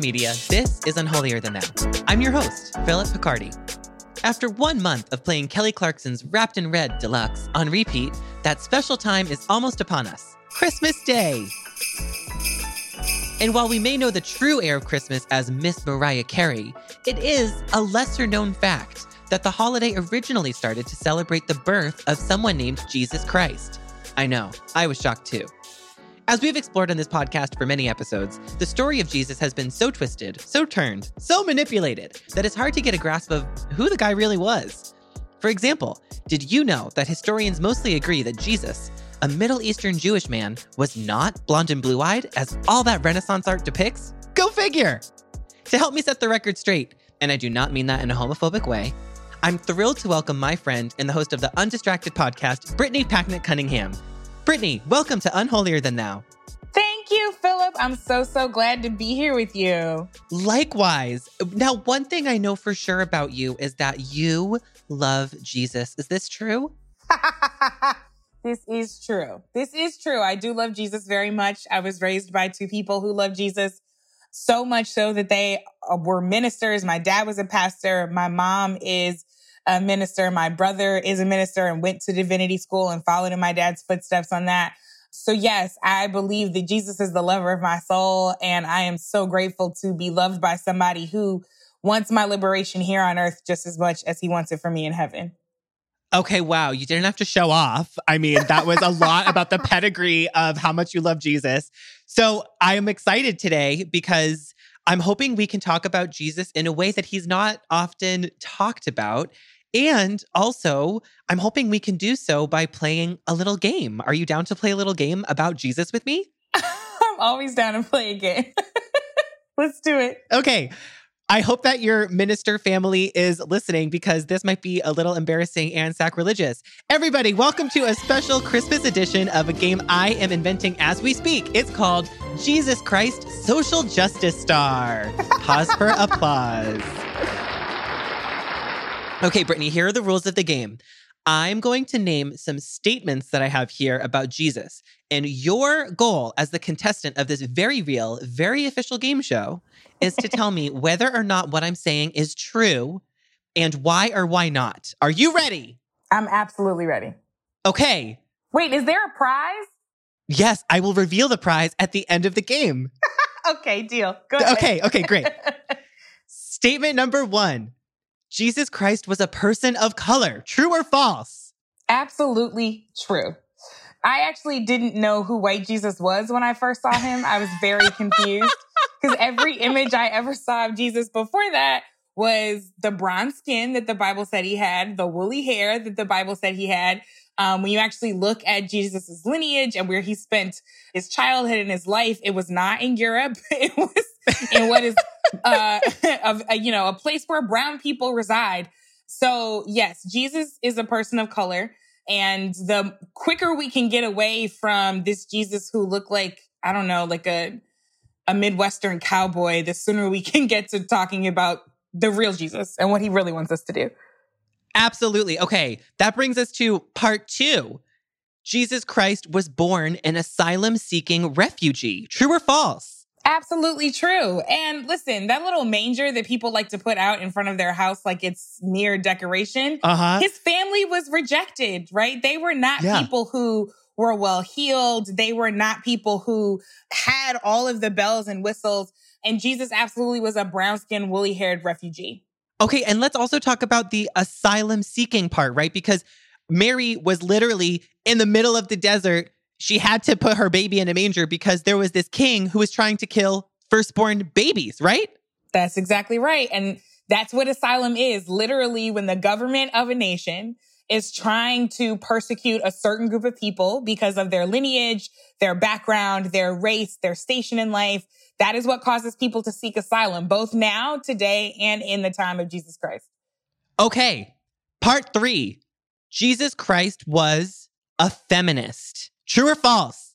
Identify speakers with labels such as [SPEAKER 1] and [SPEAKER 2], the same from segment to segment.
[SPEAKER 1] Media, this is Unholier Than Thou. I'm your host, Philip Picardi. After one month of playing Kelly Clarkson's Wrapped in Red Deluxe on repeat, that special time is almost upon us Christmas Day. And while we may know the true heir of Christmas as Miss Mariah Carey, it is a lesser known fact that the holiday originally started to celebrate the birth of someone named Jesus Christ. I know, I was shocked too. As we've explored on this podcast for many episodes, the story of Jesus has been so twisted, so turned, so manipulated that it's hard to get a grasp of who the guy really was. For example, did you know that historians mostly agree that Jesus, a Middle Eastern Jewish man, was not blonde and blue eyed as all that Renaissance art depicts? Go figure! To help me set the record straight, and I do not mean that in a homophobic way, I'm thrilled to welcome my friend and the host of the Undistracted podcast, Brittany Packnett Cunningham. Brittany, welcome to Unholier Than Thou.
[SPEAKER 2] Thank you, Philip. I'm so, so glad to be here with you.
[SPEAKER 1] Likewise. Now, one thing I know for sure about you is that you love Jesus. Is this true?
[SPEAKER 2] this is true. This is true. I do love Jesus very much. I was raised by two people who love Jesus so much so that they uh, were ministers. My dad was a pastor. My mom is a minister. My brother is a minister and went to divinity school and followed in my dad's footsteps on that. So yes, I believe that Jesus is the lover of my soul. And I am so grateful to be loved by somebody who wants my liberation here on earth just as much as he wants it for me in heaven.
[SPEAKER 1] Okay, wow. You didn't have to show off. I mean, that was a lot about the pedigree of how much you love Jesus. So I am excited today because I'm hoping we can talk about Jesus in a way that he's not often talked about. And also, I'm hoping we can do so by playing a little game. Are you down to play a little game about Jesus with me?
[SPEAKER 2] I'm always down to play a game. Let's do it.
[SPEAKER 1] Okay. I hope that your minister family is listening because this might be a little embarrassing and sacrilegious. Everybody, welcome to a special Christmas edition of a game I am inventing as we speak. It's called Jesus Christ Social Justice Star. Pause for applause. Okay, Brittany, here are the rules of the game. I'm going to name some statements that I have here about Jesus. And your goal as the contestant of this very real, very official game show is to tell me whether or not what I'm saying is true and why or why not. Are you ready?
[SPEAKER 2] I'm absolutely ready.
[SPEAKER 1] Okay.
[SPEAKER 2] Wait, is there a prize?
[SPEAKER 1] Yes, I will reveal the prize at the end of the game.
[SPEAKER 2] okay, deal. Go ahead.
[SPEAKER 1] Okay, okay, great. Statement number one Jesus Christ was a person of color. True or false?
[SPEAKER 2] Absolutely true. I actually didn't know who white Jesus was when I first saw him. I was very confused because every image I ever saw of Jesus before that was the bronze skin that the Bible said he had, the woolly hair that the Bible said he had. Um, when you actually look at Jesus's lineage and where he spent his childhood and his life, it was not in Europe. It was in what is, uh, of, uh, you know, a place where brown people reside. So yes, Jesus is a person of color. And the quicker we can get away from this Jesus who looked like, I don't know, like a, a Midwestern cowboy, the sooner we can get to talking about the real Jesus and what he really wants us to do.
[SPEAKER 1] Absolutely. Okay. That brings us to part two. Jesus Christ was born an asylum seeking refugee. True or false?
[SPEAKER 2] Absolutely true. And listen, that little manger that people like to put out in front of their house like it's mere decoration,
[SPEAKER 1] uh-huh.
[SPEAKER 2] his family was rejected, right? They were not
[SPEAKER 1] Yeah.
[SPEAKER 2] people who were well heeled. They were not people who had all of the bells and whistles. And Jesus absolutely was a brown skinned, woolly haired refugee.
[SPEAKER 1] Okay. And let's also talk about the asylum seeking part, right? Because Mary was literally in the middle of the desert. She had to put her baby in a manger because there was this king who was trying to kill firstborn babies, right?
[SPEAKER 2] That's exactly right. And That's what asylum is. Literally, when the government of a nation is trying to persecute a certain group of people because of their lineage, their background, their race, their station in life. That is what causes people to seek asylum, both now, today, and in the time of Jesus Christ.
[SPEAKER 1] Okay. Part three Jesus Christ was a feminist. True or false?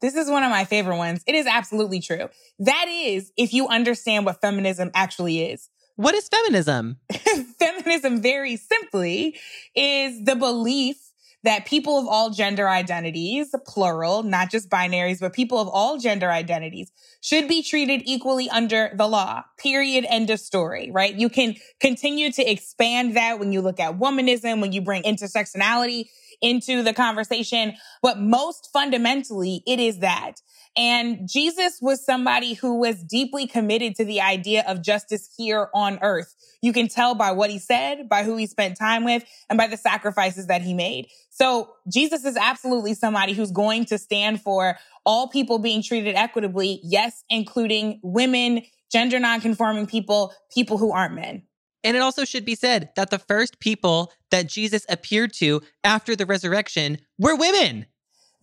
[SPEAKER 2] This is one of my favorite ones. It is absolutely true. That is, if you understand what feminism actually is.
[SPEAKER 1] What is feminism?
[SPEAKER 2] feminism, very simply, is the belief that people of all gender identities, plural, not just binaries, but people of all gender identities should be treated equally under the law. Period. End of story, right? You can continue to expand that when you look at womanism, when you bring intersectionality into the conversation. But most fundamentally, it is that. And Jesus was somebody who was deeply committed to the idea of justice here on earth. You can tell by what he said, by who he spent time with, and by the sacrifices that he made. So Jesus is absolutely somebody who's going to stand for all people being treated equitably. Yes, including women, gender nonconforming people, people who aren't men.
[SPEAKER 1] And it also should be said that the first people that Jesus appeared to after the resurrection were women.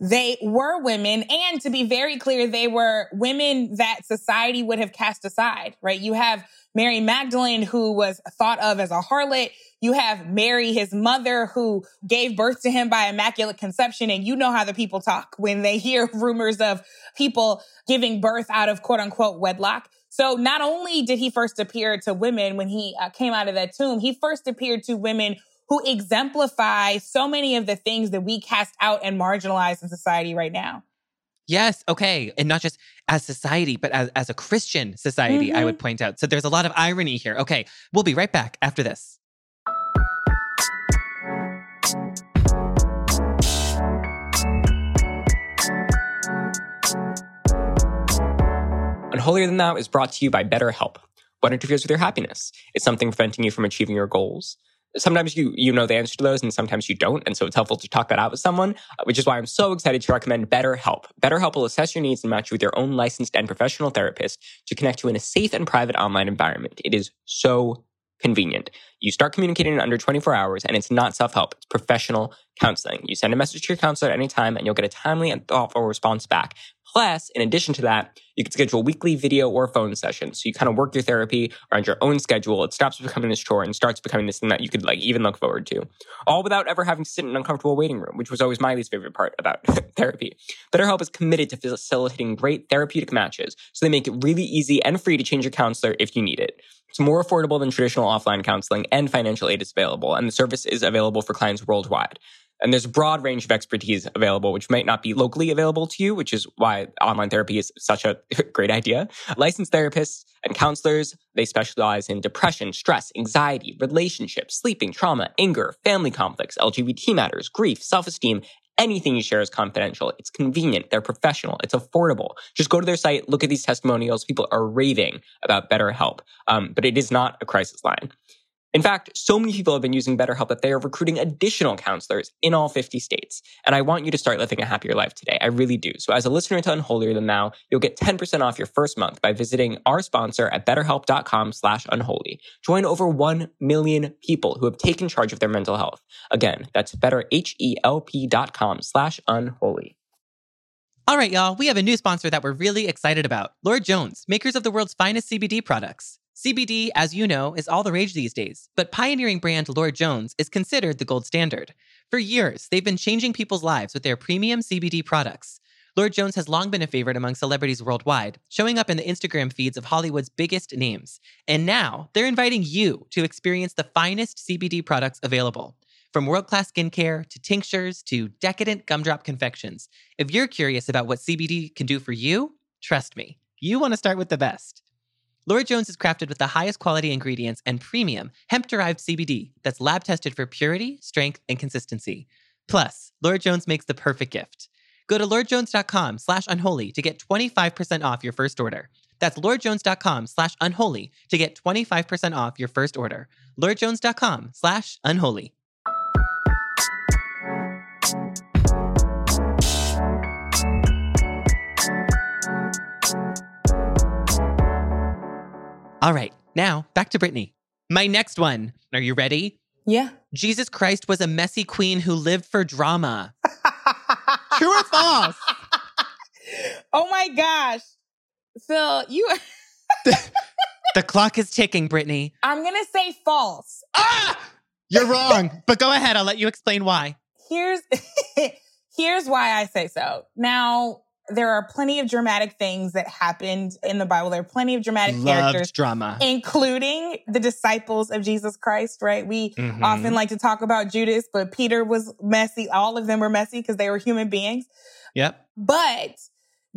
[SPEAKER 2] They were women. And to be very clear, they were women that society would have cast aside, right? You have Mary Magdalene, who was thought of as a harlot. You have Mary, his mother, who gave birth to him by immaculate conception. And you know how the people talk when they hear rumors of people giving birth out of quote unquote wedlock. So not only did he first appear to women when he uh, came out of that tomb, he first appeared to women who exemplify so many of the things that we cast out and marginalize in society right now.
[SPEAKER 1] Yes, okay. And not just as society, but as, as a Christian society, mm-hmm. I would point out. So there's a lot of irony here. Okay, we'll be right back after this.
[SPEAKER 3] Unholier Than Thou is brought to you by BetterHelp. What interferes with your happiness? Is something preventing you from achieving your goals. Sometimes you you know the answer to those and sometimes you don't and so it's helpful to talk that out with someone uh, which is why i'm so excited to recommend betterhelp. Betterhelp will assess your needs and match you with your own licensed and professional therapist to connect you in a safe and private online environment. It is so convenient. You start communicating in under 24 hours and it's not self-help. It's professional counseling. You send a message to your counselor at any time and you'll get a timely and thoughtful response back Plus, in addition to that, you can schedule weekly video or phone sessions. So you kind of work your therapy around your own schedule. It stops becoming this chore and starts becoming this thing that you could like even look forward to. All without ever having to sit in an uncomfortable waiting room, which was always my least favorite part about therapy. BetterHelp is committed to facilitating great therapeutic matches. So they make it really easy and free to change your counselor if you need it. It's more affordable than traditional offline counseling and financial aid is available. And the service is available for clients worldwide. And there's a broad range of expertise available, which might not be locally available to you, which is why online therapy is such a great idea. Licensed therapists and counselors, they specialize in depression, stress, anxiety, relationships, sleeping, trauma, anger, family conflicts, LGBT matters, grief, self-esteem, anything you share is confidential. It's convenient. They're professional. It's affordable. Just go to their site, look at these testimonials. People are raving about BetterHelp. Um, but it is not a crisis line. In fact, so many people have been using BetterHelp that they are recruiting additional counselors in all 50 states. And I want you to start living a happier life today. I really do. So as a listener to Unholier Than Thou, you'll get 10% off your first month by visiting our sponsor at betterhelp.com slash unholy. Join over 1 million people who have taken charge of their mental health. Again, that's betterhelp.com slash unholy.
[SPEAKER 1] All right, y'all, we have a new sponsor that we're really excited about. Lord Jones, makers of the world's finest CBD products. CBD, as you know, is all the rage these days, but pioneering brand Lord Jones is considered the gold standard. For years, they've been changing people's lives with their premium CBD products. Lord Jones has long been a favorite among celebrities worldwide, showing up in the Instagram feeds of Hollywood's biggest names. And now, they're inviting you to experience the finest CBD products available. From world class skincare to tinctures to decadent gumdrop confections. If you're curious about what CBD can do for you, trust me, you want to start with the best. Lord Jones is crafted with the highest quality ingredients and premium hemp derived CBD that's lab tested for purity, strength, and consistency. Plus, Lord Jones makes the perfect gift. Go to lordjones.com slash unholy to get 25% off your first order. That's lordjones.com slash unholy to get 25% off your first order. lordjones.com slash unholy. All right, now back to Brittany. My next one. Are you ready?
[SPEAKER 2] Yeah.
[SPEAKER 1] Jesus Christ was a messy queen who lived for drama. True or false?
[SPEAKER 2] oh my gosh. Phil, you
[SPEAKER 1] The clock is ticking, Brittany.
[SPEAKER 2] I'm gonna say false.
[SPEAKER 1] Ah! You're wrong. but go ahead. I'll let you explain why.
[SPEAKER 2] Here's here's why I say so. Now, there are plenty of dramatic things that happened in the Bible. There are plenty of dramatic
[SPEAKER 1] Loved
[SPEAKER 2] characters,
[SPEAKER 1] drama.
[SPEAKER 2] including the disciples of Jesus Christ, right? We
[SPEAKER 1] Mhm.
[SPEAKER 2] often like to talk about Judas, but Peter was messy. All of them were messy because they were human beings.
[SPEAKER 1] Yep.
[SPEAKER 2] But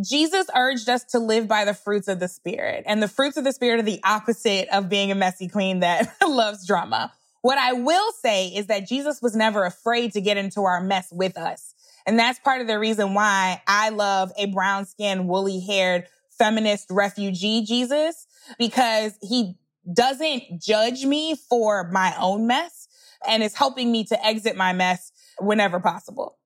[SPEAKER 2] Jesus urged us to live by the fruits of the Spirit. And the fruits of the Spirit are the opposite of being a messy queen that loves drama. What I will say is that Jesus was never afraid to get into our mess with us. And that's part of the reason why I love a brown skinned, woolly haired feminist refugee Jesus, because he doesn't judge me for my own mess and is helping me to exit my mess whenever possible.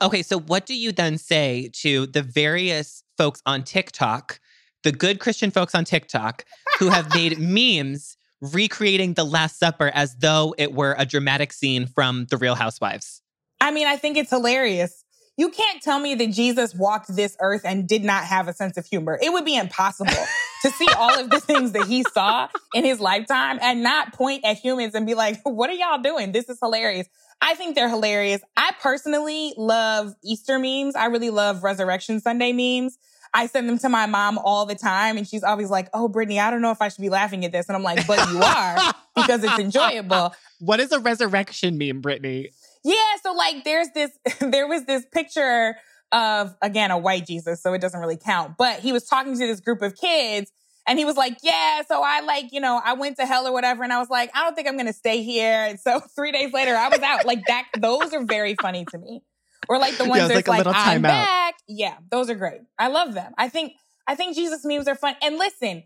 [SPEAKER 1] Okay, so what do you then say to the various folks on TikTok, the good Christian folks on TikTok, who have made memes recreating the Last Supper as though it were a dramatic scene from The Real Housewives?
[SPEAKER 2] I mean, I think it's hilarious. You can't tell me that Jesus walked this earth and did not have a sense of humor. It would be impossible to see all of the things that he saw in his lifetime and not point at humans and be like, what are y'all doing? This is hilarious. I think they're hilarious. I personally love Easter memes. I really love Resurrection Sunday memes. I send them to my mom all the time and she's always like, Oh, Brittany, I don't know if I should be laughing at this. And I'm like, but you are because it's enjoyable.
[SPEAKER 1] What is a resurrection meme, Brittany?
[SPEAKER 2] Yeah, so like there's this there was this picture of again a white Jesus, so it doesn't really count. But he was talking to this group of kids and he was like, "Yeah, so I like, you know, I went to hell or whatever." And I was like, "I don't think I'm going to stay here." And so 3 days later I was out. like that those are very funny to me. Or like the ones
[SPEAKER 1] Yeah,
[SPEAKER 2] that's
[SPEAKER 1] like
[SPEAKER 2] like, I'm
[SPEAKER 1] timeout.
[SPEAKER 2] back. Yeah, those are great. I love them. I think I think Jesus memes are fun. And listen,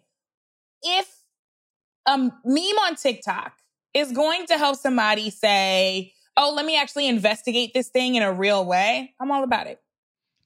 [SPEAKER 2] if a meme on TikTok is going to help somebody say, oh, let me actually investigate this thing in a real way, I'm all about it.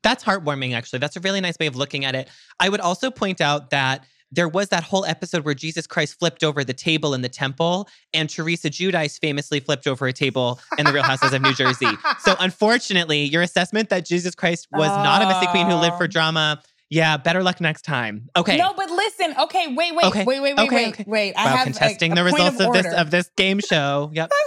[SPEAKER 1] That's heartwarming, actually. That's a really nice way of looking at it. I would also point out that there was that whole episode where Jesus Christ flipped over the table in the temple, and Teresa Giudice famously flipped over a table in the Real Housewives of New Jersey. So, unfortunately, your assessment that Jesus Christ was not a messy queen who lived for
[SPEAKER 2] Oh.
[SPEAKER 1] drama, yeah, better luck next time. Okay.
[SPEAKER 2] No, but listen. Okay, wait, wait,
[SPEAKER 1] Okay,
[SPEAKER 2] wait, wait, wait,
[SPEAKER 1] okay,
[SPEAKER 2] wait,
[SPEAKER 1] okay.
[SPEAKER 2] wait. I
[SPEAKER 1] Wow,
[SPEAKER 2] have
[SPEAKER 1] contesting
[SPEAKER 2] a, a
[SPEAKER 1] the results of, this of this game show. Yep.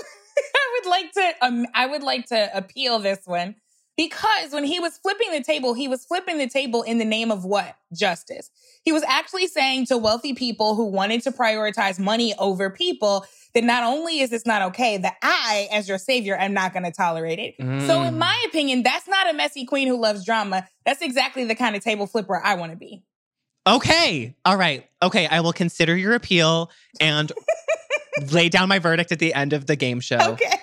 [SPEAKER 2] I would like to um, I would like to appeal this one because when he was flipping the table, he was flipping the table in the name of what? Justice. He was actually saying to wealthy people who wanted to prioritize money over people that not only is this not okay, that I, as your savior, am not going to tolerate it. So, in
[SPEAKER 1] Mm.
[SPEAKER 2] my opinion, that's not a messy queen who loves drama. That's exactly the kind of table flipper I want to be.
[SPEAKER 1] Okay. All right. Okay. I will consider your appeal and lay down my verdict at the end of the game show.
[SPEAKER 2] Okay.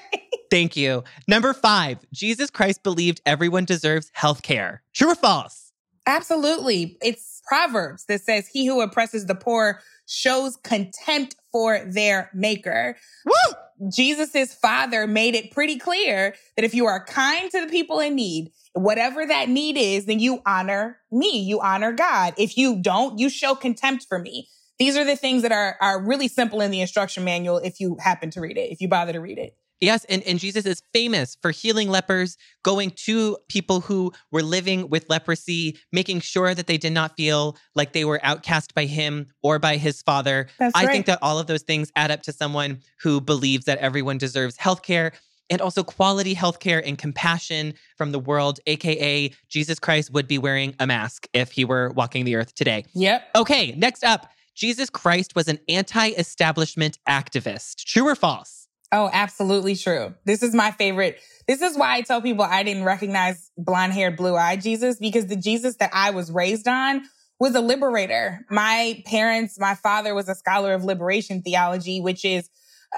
[SPEAKER 1] Thank you. Number five, Jesus Christ believed everyone deserves health care. True or false?
[SPEAKER 2] Absolutely. It's Proverbs that says, He who oppresses the poor shows contempt for their maker.
[SPEAKER 1] Woo!
[SPEAKER 2] Jesus' father made it pretty clear that if you are kind to the people in need, whatever that need is, then you honor me, you honor God. If you don't, you show contempt for me. These are the things that are, are really simple in the instruction manual if you happen to read it, if you bother to read it.
[SPEAKER 1] Yes, and, and Jesus is famous for healing lepers, going to people who were living with leprosy, making sure that they did not feel like they were outcast by him or by his father.
[SPEAKER 2] That's
[SPEAKER 1] I
[SPEAKER 2] right.
[SPEAKER 1] think that all of those things add up to someone who believes that everyone deserves healthcare and also quality healthcare and compassion from the world, aka Jesus Christ would be wearing a mask if he were walking the earth today.
[SPEAKER 2] Yep.
[SPEAKER 1] Okay, next up, Jesus Christ was an anti-establishment activist. True or false?
[SPEAKER 2] Oh, absolutely true. This is my favorite. This is why I tell people I didn't recognize blonde haired, blue eyed Jesus because the Jesus that I was raised on was a liberator. My parents, my father was a scholar of liberation theology, which is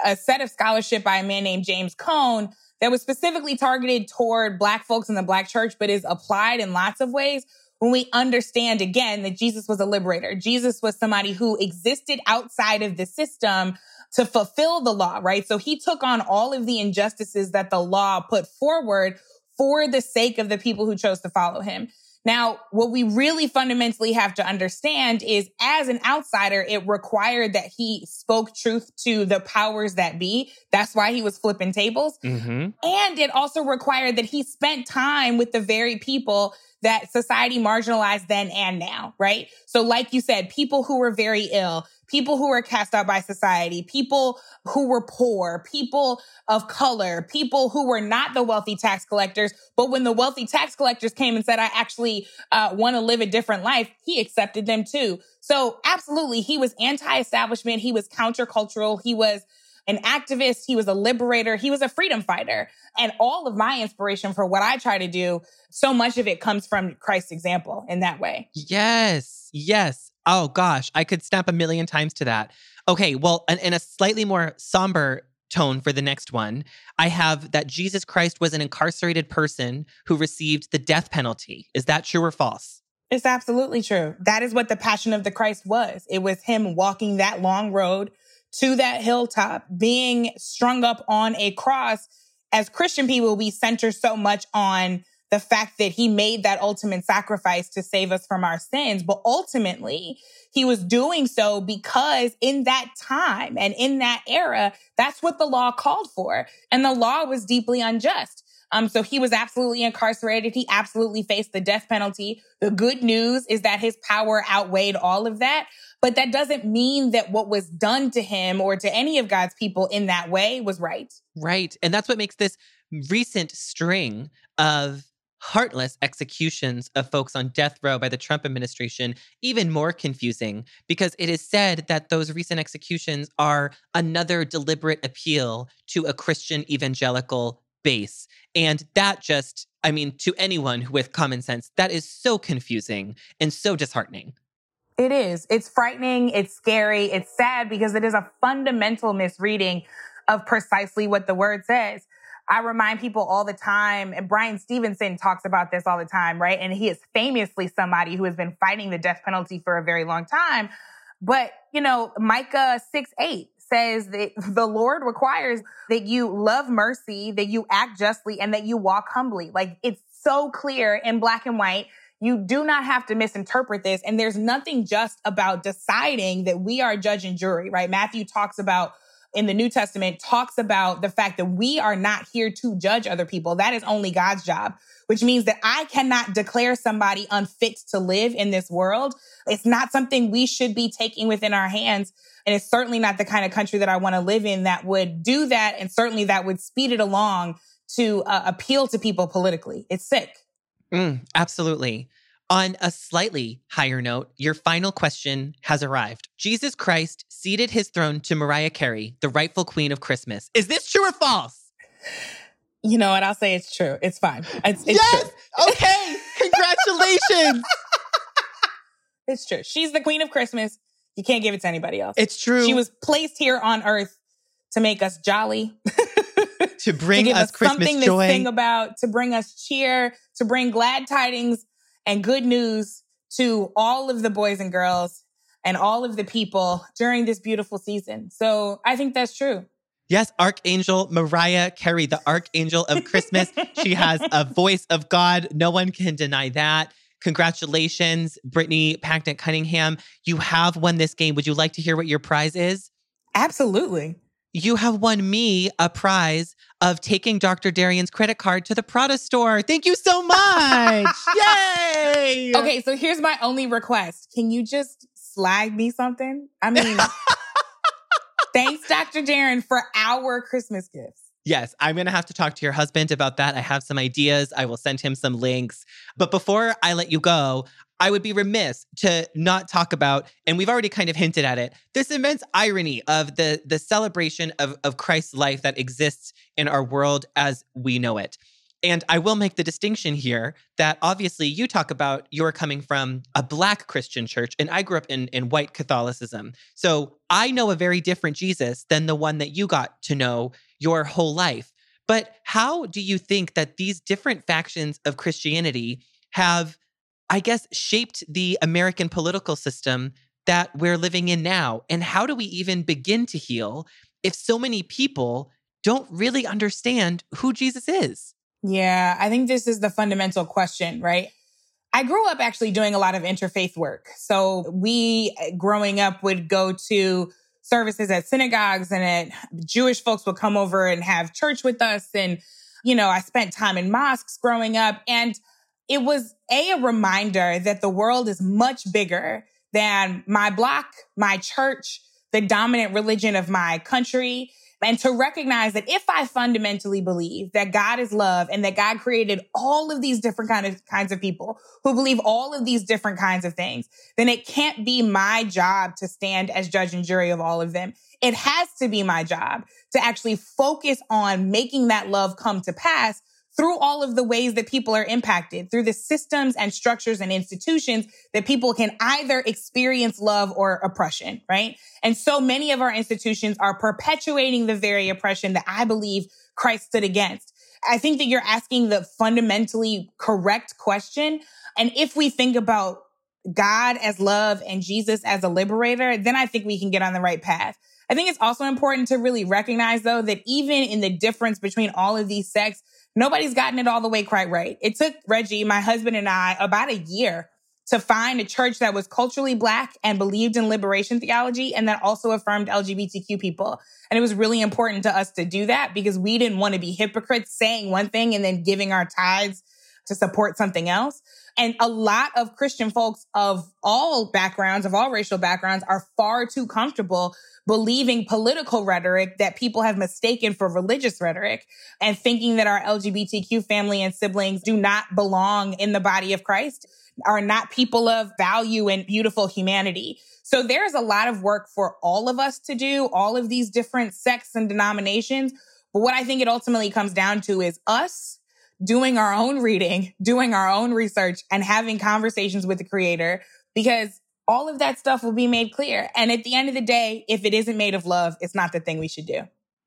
[SPEAKER 2] a set of scholarship by a man named James Cone that was specifically targeted toward black folks in the black church, but is applied in lots of ways when we understand again that Jesus was a liberator. Jesus was somebody who existed outside of the system to fulfill the law, right? So he took on all of the injustices that the law put forward for the sake of the people who chose to follow him. Now, what we really fundamentally have to understand is as an outsider, it required that he spoke truth to the powers that be. That's why he was flipping tables.
[SPEAKER 1] Mm-hmm.
[SPEAKER 2] And it also required that he spent time with the very people that society marginalized then and now, right? So like you said, people who were very ill, people who were cast out by society, people who were poor, people of color, people who were not the wealthy tax collectors. But when the wealthy tax collectors came and said, I actually uh, want to live a different life, he accepted them too. So absolutely, he was anti-establishment. He was countercultural. He was an activist. He was a liberator. He was a freedom fighter. And all of my inspiration for what I try to do, so much of it comes from Christ's example in that way.
[SPEAKER 1] Yes. Yes. Oh gosh, I could snap a million times to that. Okay, well, in, in a slightly more somber tone for the next one, I have that Jesus Christ was an incarcerated person who received the death penalty. Is that true or false?
[SPEAKER 2] It's absolutely true. That is what the passion of the Christ was. It was him walking that long road to that hilltop, being strung up on a cross. As Christian people, we center so much on the fact that he made that ultimate sacrifice to save us from our sins. But ultimately, he was doing so because in that time and in that era, that's what the law called for. And the law was deeply unjust. Um, so he was absolutely incarcerated. He absolutely faced the death penalty. The good news is that his power outweighed all of that. But that doesn't mean that what was done to him or to any of God's people in that way was right.
[SPEAKER 1] Right. And that's what makes this recent string of heartless executions of folks on death row by the Trump administration even more confusing because it is said that those recent executions are another deliberate appeal to a Christian evangelical base. And that just, I mean, to anyone with common sense, that is so confusing and so disheartening.
[SPEAKER 2] It is. It's frightening. It's scary. It's sad because it is a fundamental misreading of precisely what the word says. I remind people all the time, and Bryan Stevenson talks about this all the time, right? And he is famously somebody who has been fighting the death penalty for a very long time. But, you know, Micah 6 8 says that the Lord requires that you love mercy, that you act justly, and that you walk humbly. Like it's so clear in black and white. You do not have to misinterpret this. And there's nothing just about deciding that we are judge and jury, right? Matthew talks about in the New Testament talks about the fact that we are not here to judge other people. That is only God's job, which means that I cannot declare somebody unfit to live in this world. It's not something we should be taking within our hands. And it's certainly not the kind of country that I want to live in that would do that. And certainly that would speed it along to uh, appeal to people politically. It's sick.
[SPEAKER 1] Mm, absolutely. On a slightly higher note, your final question has arrived. Jesus Christ ceded his throne to Mariah Carey, the rightful queen of Christmas. Is this true or false?
[SPEAKER 2] You know what? I'll say it's true. It's fine. It's, it's
[SPEAKER 1] yes!
[SPEAKER 2] true.
[SPEAKER 1] Okay. Congratulations.
[SPEAKER 2] it's true. She's the queen of Christmas. You can't give it to anybody else.
[SPEAKER 1] It's true.
[SPEAKER 2] She was placed here on earth to make us jolly.
[SPEAKER 1] to bring
[SPEAKER 2] to
[SPEAKER 1] us,
[SPEAKER 2] us
[SPEAKER 1] Christmas
[SPEAKER 2] something
[SPEAKER 1] joy.
[SPEAKER 2] to sing about, to bring us cheer, to bring glad tidings and good news to all of the boys and girls and all of the people during this beautiful season. So I think that's true.
[SPEAKER 1] Yes, Archangel Mariah Carey, the Archangel of Christmas. she has a voice of God. No one can deny that. Congratulations, Brittany Packnett Cunningham. You have won this game. Would you like to hear what your prize is?
[SPEAKER 2] Absolutely.
[SPEAKER 1] You have won me a prize of taking Dr. Darian's credit card to the Prada store. Thank you so much. Yay.
[SPEAKER 2] Okay, so here's my only request. Can you just slag me something? I mean, thanks, Dr. Darren, for our Christmas gifts.
[SPEAKER 1] Yes, I'm going to have to talk to your husband about that. I have some ideas. I will send him some links. But before I let you go, I would be remiss to not talk about, and we've already kind of hinted at it, this immense irony of the, the celebration of, of Christ's life that exists in our world as we know it. And I will make the distinction here that obviously you talk about you're coming from a Black Christian church, and I grew up in, in white Catholicism. So I know a very different Jesus than the one that you got to know your whole life. But how do you think that these different factions of Christianity have, I guess, shaped the American political system that we're living in now? And how do we even begin to heal if so many people don't really understand who Jesus is?
[SPEAKER 2] Yeah, I think this is the fundamental question, right? I grew up actually doing a lot of interfaith work. So we eh, growing up would go to services at synagogues and at Jewish folks would come over and have church with us. And, you know, I spent time in mosques growing up and it was a, a reminder that the world is much bigger than my block, my church, the dominant religion of my country. And to recognize that if I fundamentally believe that God is love and that God created all of these different kind of kinds of people who believe all of these different kinds of things, then it can't be my job to stand as judge and jury of all of them. It has to be my job to actually focus on making that love come to pass through all of the ways that people are impacted, through the systems and structures and institutions that people can either experience love or oppression, right? And so many of our institutions are perpetuating the very oppression that I believe Christ stood against. I think that you're asking the fundamentally correct question. And if we think about God as love and Jesus as a liberator, then I think we can get on the right path. I think it's also important to really recognize though that even in the difference between all of these sects, nobody's gotten it all the way quite right. It took Reggie, my husband and I about a year to find a church that was culturally black and believed in liberation theology and that also affirmed LGBTQ people. And it was really important to us to do that because we didn't want to be hypocrites saying one thing and then giving our tithes to support something else. And a lot of Christian folks of all backgrounds, of all racial backgrounds are far too comfortable believing political rhetoric that people have mistaken for religious rhetoric and thinking that our LGBTQ family and siblings do not belong in the body of Christ, are not people of value and beautiful humanity. So there's a lot of work for all of us to do, all of these different sects and denominations. But what I think it ultimately comes down to is us doing our own reading, doing our own research and having conversations with the creator because all of that stuff will be made clear. And at the end of the day, if it isn't made of love, it's not the thing we should do.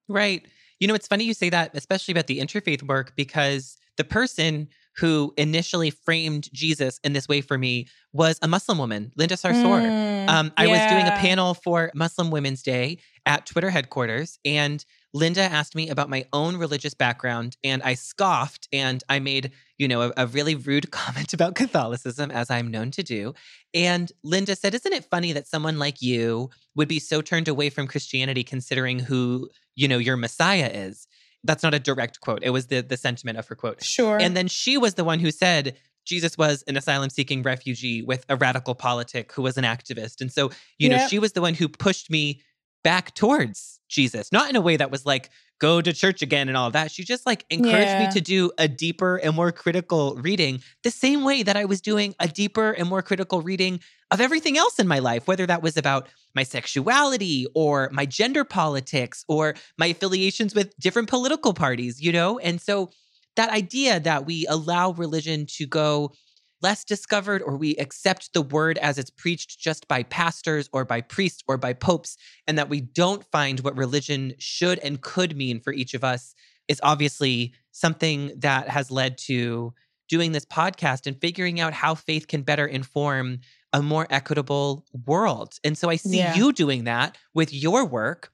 [SPEAKER 1] Right. You know, it's funny you say that, especially about the interfaith work, because the person who initially framed Jesus in this way for me was a Muslim woman, Linda Sarsour. Mm, um, I yeah. was doing a panel for Muslim Women's Day at Twitter headquarters, and Linda asked me about my own religious background, and I scoffed and I made, you know, a, a, really rude comment about Catholicism, as I'm known to do. And Linda said, Isn't it funny that someone like you would be so turned away from Christianity considering who, you know, your Messiah is? That's not a direct quote. It was the the sentiment of her quote.
[SPEAKER 2] Sure.
[SPEAKER 1] And then she was the one who said, Jesus was an asylum seeking refugee with a radical politic who was an activist. And so, you yep. know, she was the one who pushed me back towards Jesus, not in a way that was like, go to church again and all of that. She just like encouraged yeah. me to do a deeper and more critical reading, the same way that I was doing a deeper and more critical reading of everything else in my life, whether that was about my sexuality or my gender politics or my affiliations with different political parties, you know? And so that idea that we allow religion to go less discovered or we accept the word as it's preached just by pastors or by priests or by popes, and that we don't find what religion should and could mean for each of us is obviously something that has led to doing this podcast and figuring out how faith can better inform a more equitable world. And so I see yeah. you doing that with your work,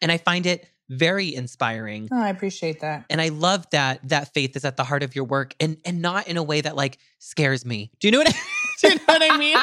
[SPEAKER 1] and I find it very inspiring.
[SPEAKER 2] Oh, I appreciate that.
[SPEAKER 1] And I love that that faith is at the heart of your work and and not in a way that like scares me. Do you know what I, do you know what I mean?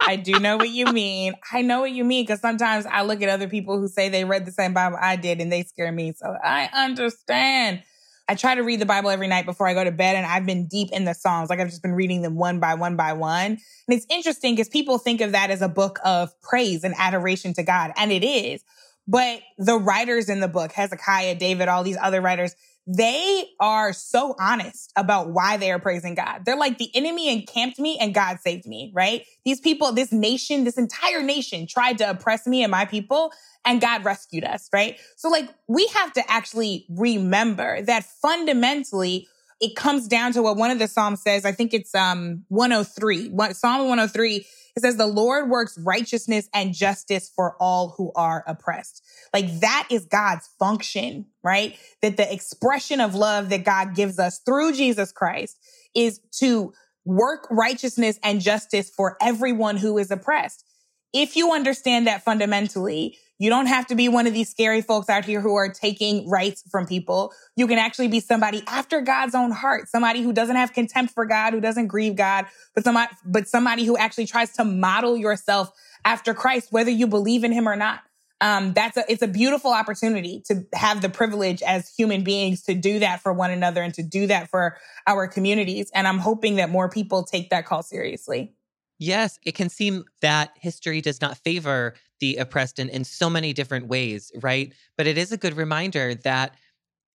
[SPEAKER 2] I do know what you mean. I know what you mean because sometimes I look at other people who say they read the same Bible I did and they scare me. So I understand. I try to read the Bible every night before I go to bed, and I've been deep in the Psalms. Like I've just been reading them one by one by one. And it's interesting because people think of that as a book of praise and adoration to God, and it is. But the writers in the book, Hezekiah, David, all these other writers, they are so honest about why they are praising God. They're like, the enemy encamped me and God saved me, right? These people, this nation, this entire nation tried to oppress me and my people and God rescued us, right? So like, we have to actually remember that fundamentally, it comes down to what one of the Psalms says. I think it's um 103. Psalm 103 it says the Lord works righteousness and justice for all who are oppressed. Like that is God's function, right? That the expression of love that God gives us through Jesus Christ is to work righteousness and justice for everyone who is oppressed. if you understand that fundamentally, you don't have to be one of these scary folks out here who are taking rights from people. You can actually be somebody after God's own heart, somebody who doesn't have contempt for God, who doesn't grieve God, but somebody, but somebody who actually tries to model yourself after Christ, whether you believe in him or not. Um, that's a, it's a beautiful opportunity to have the privilege as human beings to do that for one another and to do that for our communities. And I'm hoping that more people take that call seriously.
[SPEAKER 1] Yes, it can seem that history does not favor the oppressed in, in so many different ways, right? But it is a good reminder that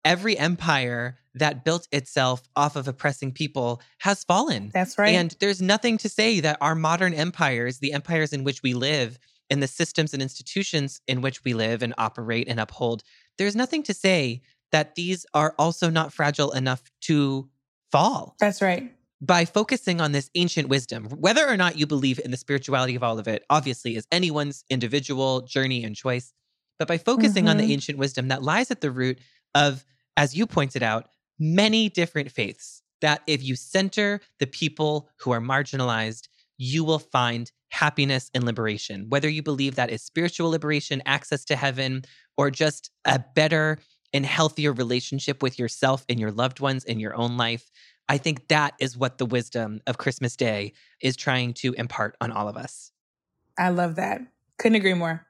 [SPEAKER 1] every empire that built itself off of oppressing people has fallen.
[SPEAKER 2] That's right.
[SPEAKER 1] And there's nothing to say that our modern empires, the empires in which we live, and the systems and institutions in which we live and operate and uphold, there's nothing to say that these are also not fragile enough to fall.
[SPEAKER 2] That's right
[SPEAKER 1] by focusing on this ancient wisdom, whether or not you believe in the spirituality of all of it, obviously is anyone's individual journey and choice. But by focusing mm-hmm. on the mm-hmm. ancient wisdom that lies at the root of, as you pointed out, many different faiths, that if you center the people who are marginalized, you will find happiness and liberation. Whether you believe that is spiritual liberation, access to heaven, or just a better and healthier relationship with yourself and your loved ones in your own life, I think that is what the wisdom of Christmas Day is trying to impart on all of us.
[SPEAKER 2] I love that. Couldn't agree more.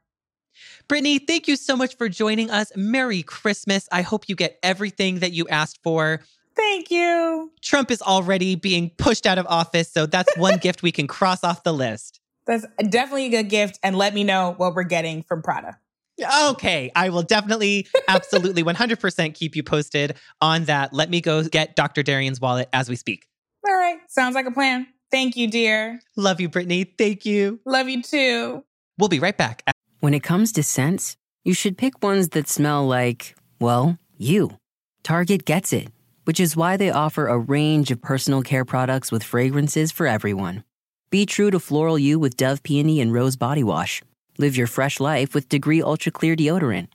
[SPEAKER 1] Brittany, thank you so much for joining us. Merry Christmas. I hope you get everything that you asked for.
[SPEAKER 2] Thank you.
[SPEAKER 1] Trump is already being pushed out of office, so that's one gift we can cross off the list.
[SPEAKER 2] That's definitely a good gift. And let me know what we're getting from Prada.
[SPEAKER 1] Okay, I will definitely, absolutely, 100% keep you posted on that. Let me go get Dr. Darian's wallet as we speak.
[SPEAKER 2] All right, sounds like a plan. Thank you, dear.
[SPEAKER 1] Love you, Brittany. Thank you.
[SPEAKER 2] Love you too.
[SPEAKER 1] We'll be right back.
[SPEAKER 4] When it comes to scents, you should pick ones that smell like, well, you. Target gets it, which is why they offer a range of personal care products with fragrances for everyone. Be true to floral you with Dove Peony and Rose Body Wash Live your fresh life with Degree Ultra Clear Deodorant.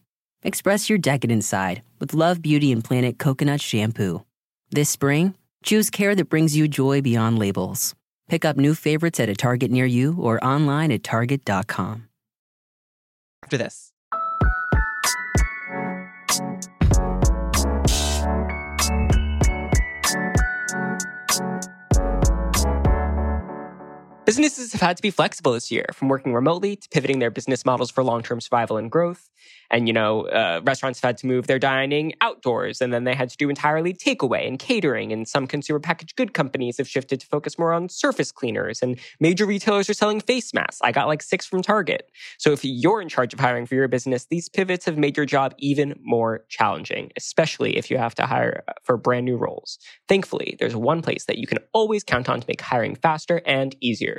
[SPEAKER 4] Express your decadent side with Love Beauty and Planet Coconut Shampoo. This spring, choose care that brings you joy beyond labels. Pick up new favorites at a Target near you or online at Target.com.
[SPEAKER 1] After this.
[SPEAKER 3] Businesses have had to be flexible this year, from working remotely to pivoting their business models for long term survival and growth. And, you know, uh, restaurants have had to move their dining outdoors, and then they had to do entirely takeaway and catering. And some consumer packaged good companies have shifted to focus more on surface cleaners, and major retailers are selling face masks. I got like six from Target. So if you're in charge of hiring for your business, these pivots have made your job even more challenging, especially if you have to hire uh, for brand new roles. Thankfully, there's one place that you can always count on to make hiring faster and easier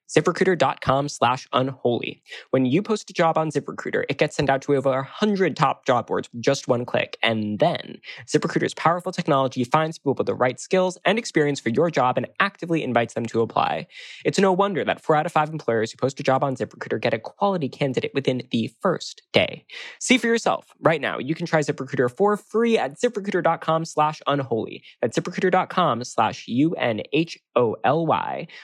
[SPEAKER 3] ZipRecruiter.com slash unholy. When you post a job on ZipRecruiter, it gets sent out to over 100 top job boards with just one click. And then ZipRecruiter's powerful technology finds people with the right skills and experience for your job and actively invites them to apply. It's no wonder that four out of five employers who post a job on ZipRecruiter get a quality candidate within the first day. See for yourself. Right now, you can try ZipRecruiter for free at ZipRecruiter.com slash unholy. That's ZipRecruiter.com slash U-N-H-O-L-Y.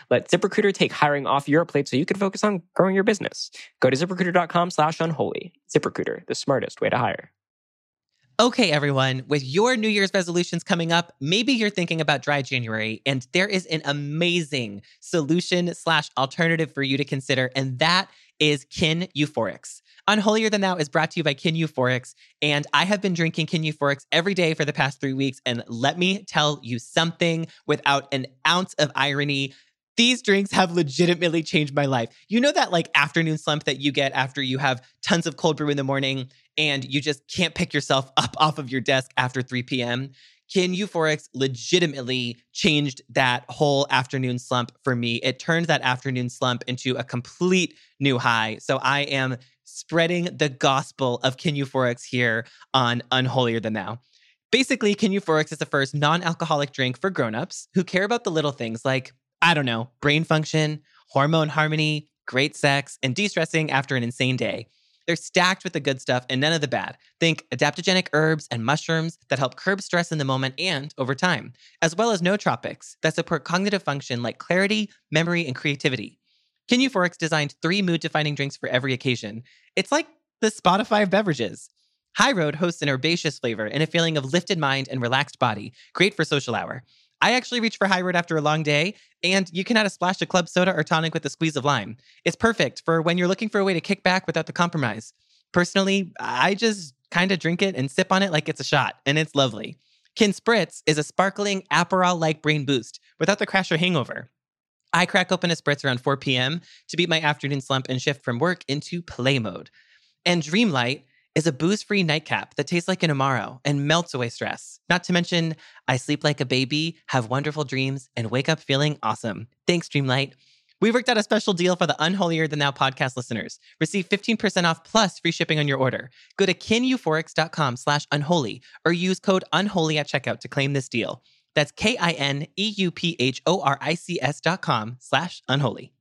[SPEAKER 3] Let ZipRecruiter take hiring off your plate so you can focus on growing your business. Go to ziprecruiter.com slash unholy. ZipRecruiter, the smartest way to hire.
[SPEAKER 1] Okay, everyone, with your New Year's resolutions coming up, maybe you're thinking about dry January, and there is an amazing solution slash alternative for you to consider, and that is Kin Euphorics. Unholier Than Thou is brought to you by Kin Euphorics, and I have been drinking Kin Euphorics every day for the past three weeks, and let me tell you something without an ounce of irony these drinks have legitimately changed my life. You know that like afternoon slump that you get after you have tons of cold brew in the morning and you just can't pick yourself up off of your desk after 3 p.m. Kin Euphorics legitimately changed that whole afternoon slump for me. It turned that afternoon slump into a complete new high. So I am spreading the gospel of Kin Euphorics here on Unholier Than Thou. Basically, Kin Euphorics is the first non alcoholic drink for grown-ups who care about the little things like I don't know, brain function, hormone harmony, great sex, and de stressing after an insane day. They're stacked with the good stuff and none of the bad. Think adaptogenic herbs and mushrooms that help curb stress in the moment and over time, as well as nootropics that support cognitive function like clarity, memory, and creativity. Kin Euphorics designed three mood defining drinks for every occasion. It's like the Spotify of beverages. High Road hosts an herbaceous flavor and a feeling of lifted mind and relaxed body, great for social hour. I actually reach for High Road after a long day, and you can add a splash of club soda or tonic with a squeeze of lime. It's perfect for when you're looking for a way to kick back without the compromise. Personally, I just kind of drink it and sip on it like it's a shot, and it's lovely. Kin Spritz is a sparkling Aperol like brain boost without the crash or hangover. I crack open a spritz around 4 p.m. to beat my afternoon slump and shift from work into play mode. And Dreamlight is a booze free nightcap that tastes like an Amaro and melts away stress. Not to mention, I sleep like a baby, have wonderful dreams, and wake up feeling awesome. Thanks, Dreamlight. We worked out a special deal for the Unholier Than Thou podcast listeners. Receive 15% off plus free shipping on your order. Go to kineuphorics.com slash unholy or use code unholy at checkout to claim this deal. That's K-I-N-E-U-P-H-O-R-I-C-S dot com slash unholy.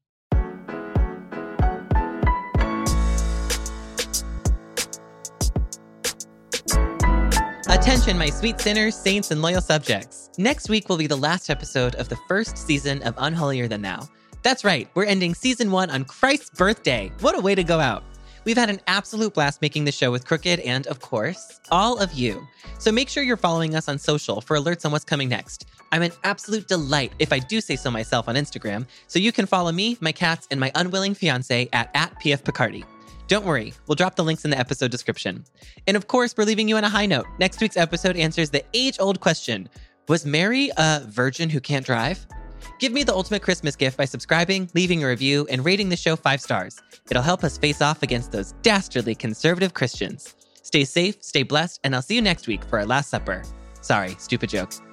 [SPEAKER 1] Attention, my sweet sinners, saints, and loyal subjects. Next week will be the last episode of the first season of Unholier Than Thou. That's right, we're ending season one on Christ's birthday. What a way to go out! We've had an absolute blast making the show with Crooked and, of course, all of you. So make sure you're following us on social for alerts on what's coming next. I'm an absolute delight, if I do say so myself, on Instagram, so you can follow me, my cats, and my unwilling fiance at, at PF PFPicardi. Don't worry, we'll drop the links in the episode description. And of course, we're leaving you on a high note. Next week's episode answers the age old question Was Mary a virgin who can't drive? Give me the ultimate Christmas gift by subscribing, leaving a review, and rating the show five stars. It'll help us face off against those dastardly conservative Christians. Stay safe, stay blessed, and I'll see you next week for our Last Supper. Sorry, stupid joke.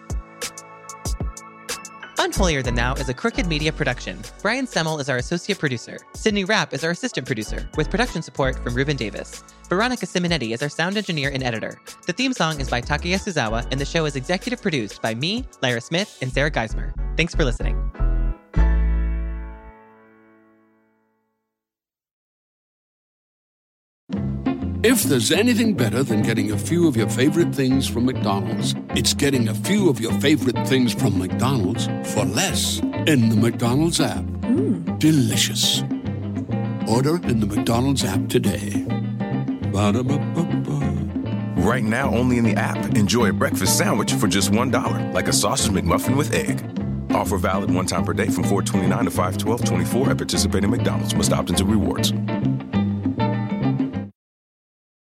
[SPEAKER 1] Unholier Than Thou is a Crooked Media production. Brian Semmel is our associate producer. Sydney Rapp is our assistant producer, with production support from Ruben Davis. Veronica Simonetti is our sound engineer and editor. The theme song is by Takuya Suzawa, and the show is executive produced by me, Lyra Smith, and Sarah Geismer. Thanks for listening.
[SPEAKER 5] If there's anything better than getting a few of your favorite things from McDonald's, it's getting a few of your favorite things from McDonald's for less in the McDonald's app. Hmm. Delicious. Order in the McDonald's app today. Ba-da-ba-ba-ba.
[SPEAKER 6] Right now, only in the app. Enjoy a breakfast sandwich for just $1, like a sausage McMuffin with egg. Offer valid one time per day from 429 to 51224 at participating McDonald's. Must opt into rewards.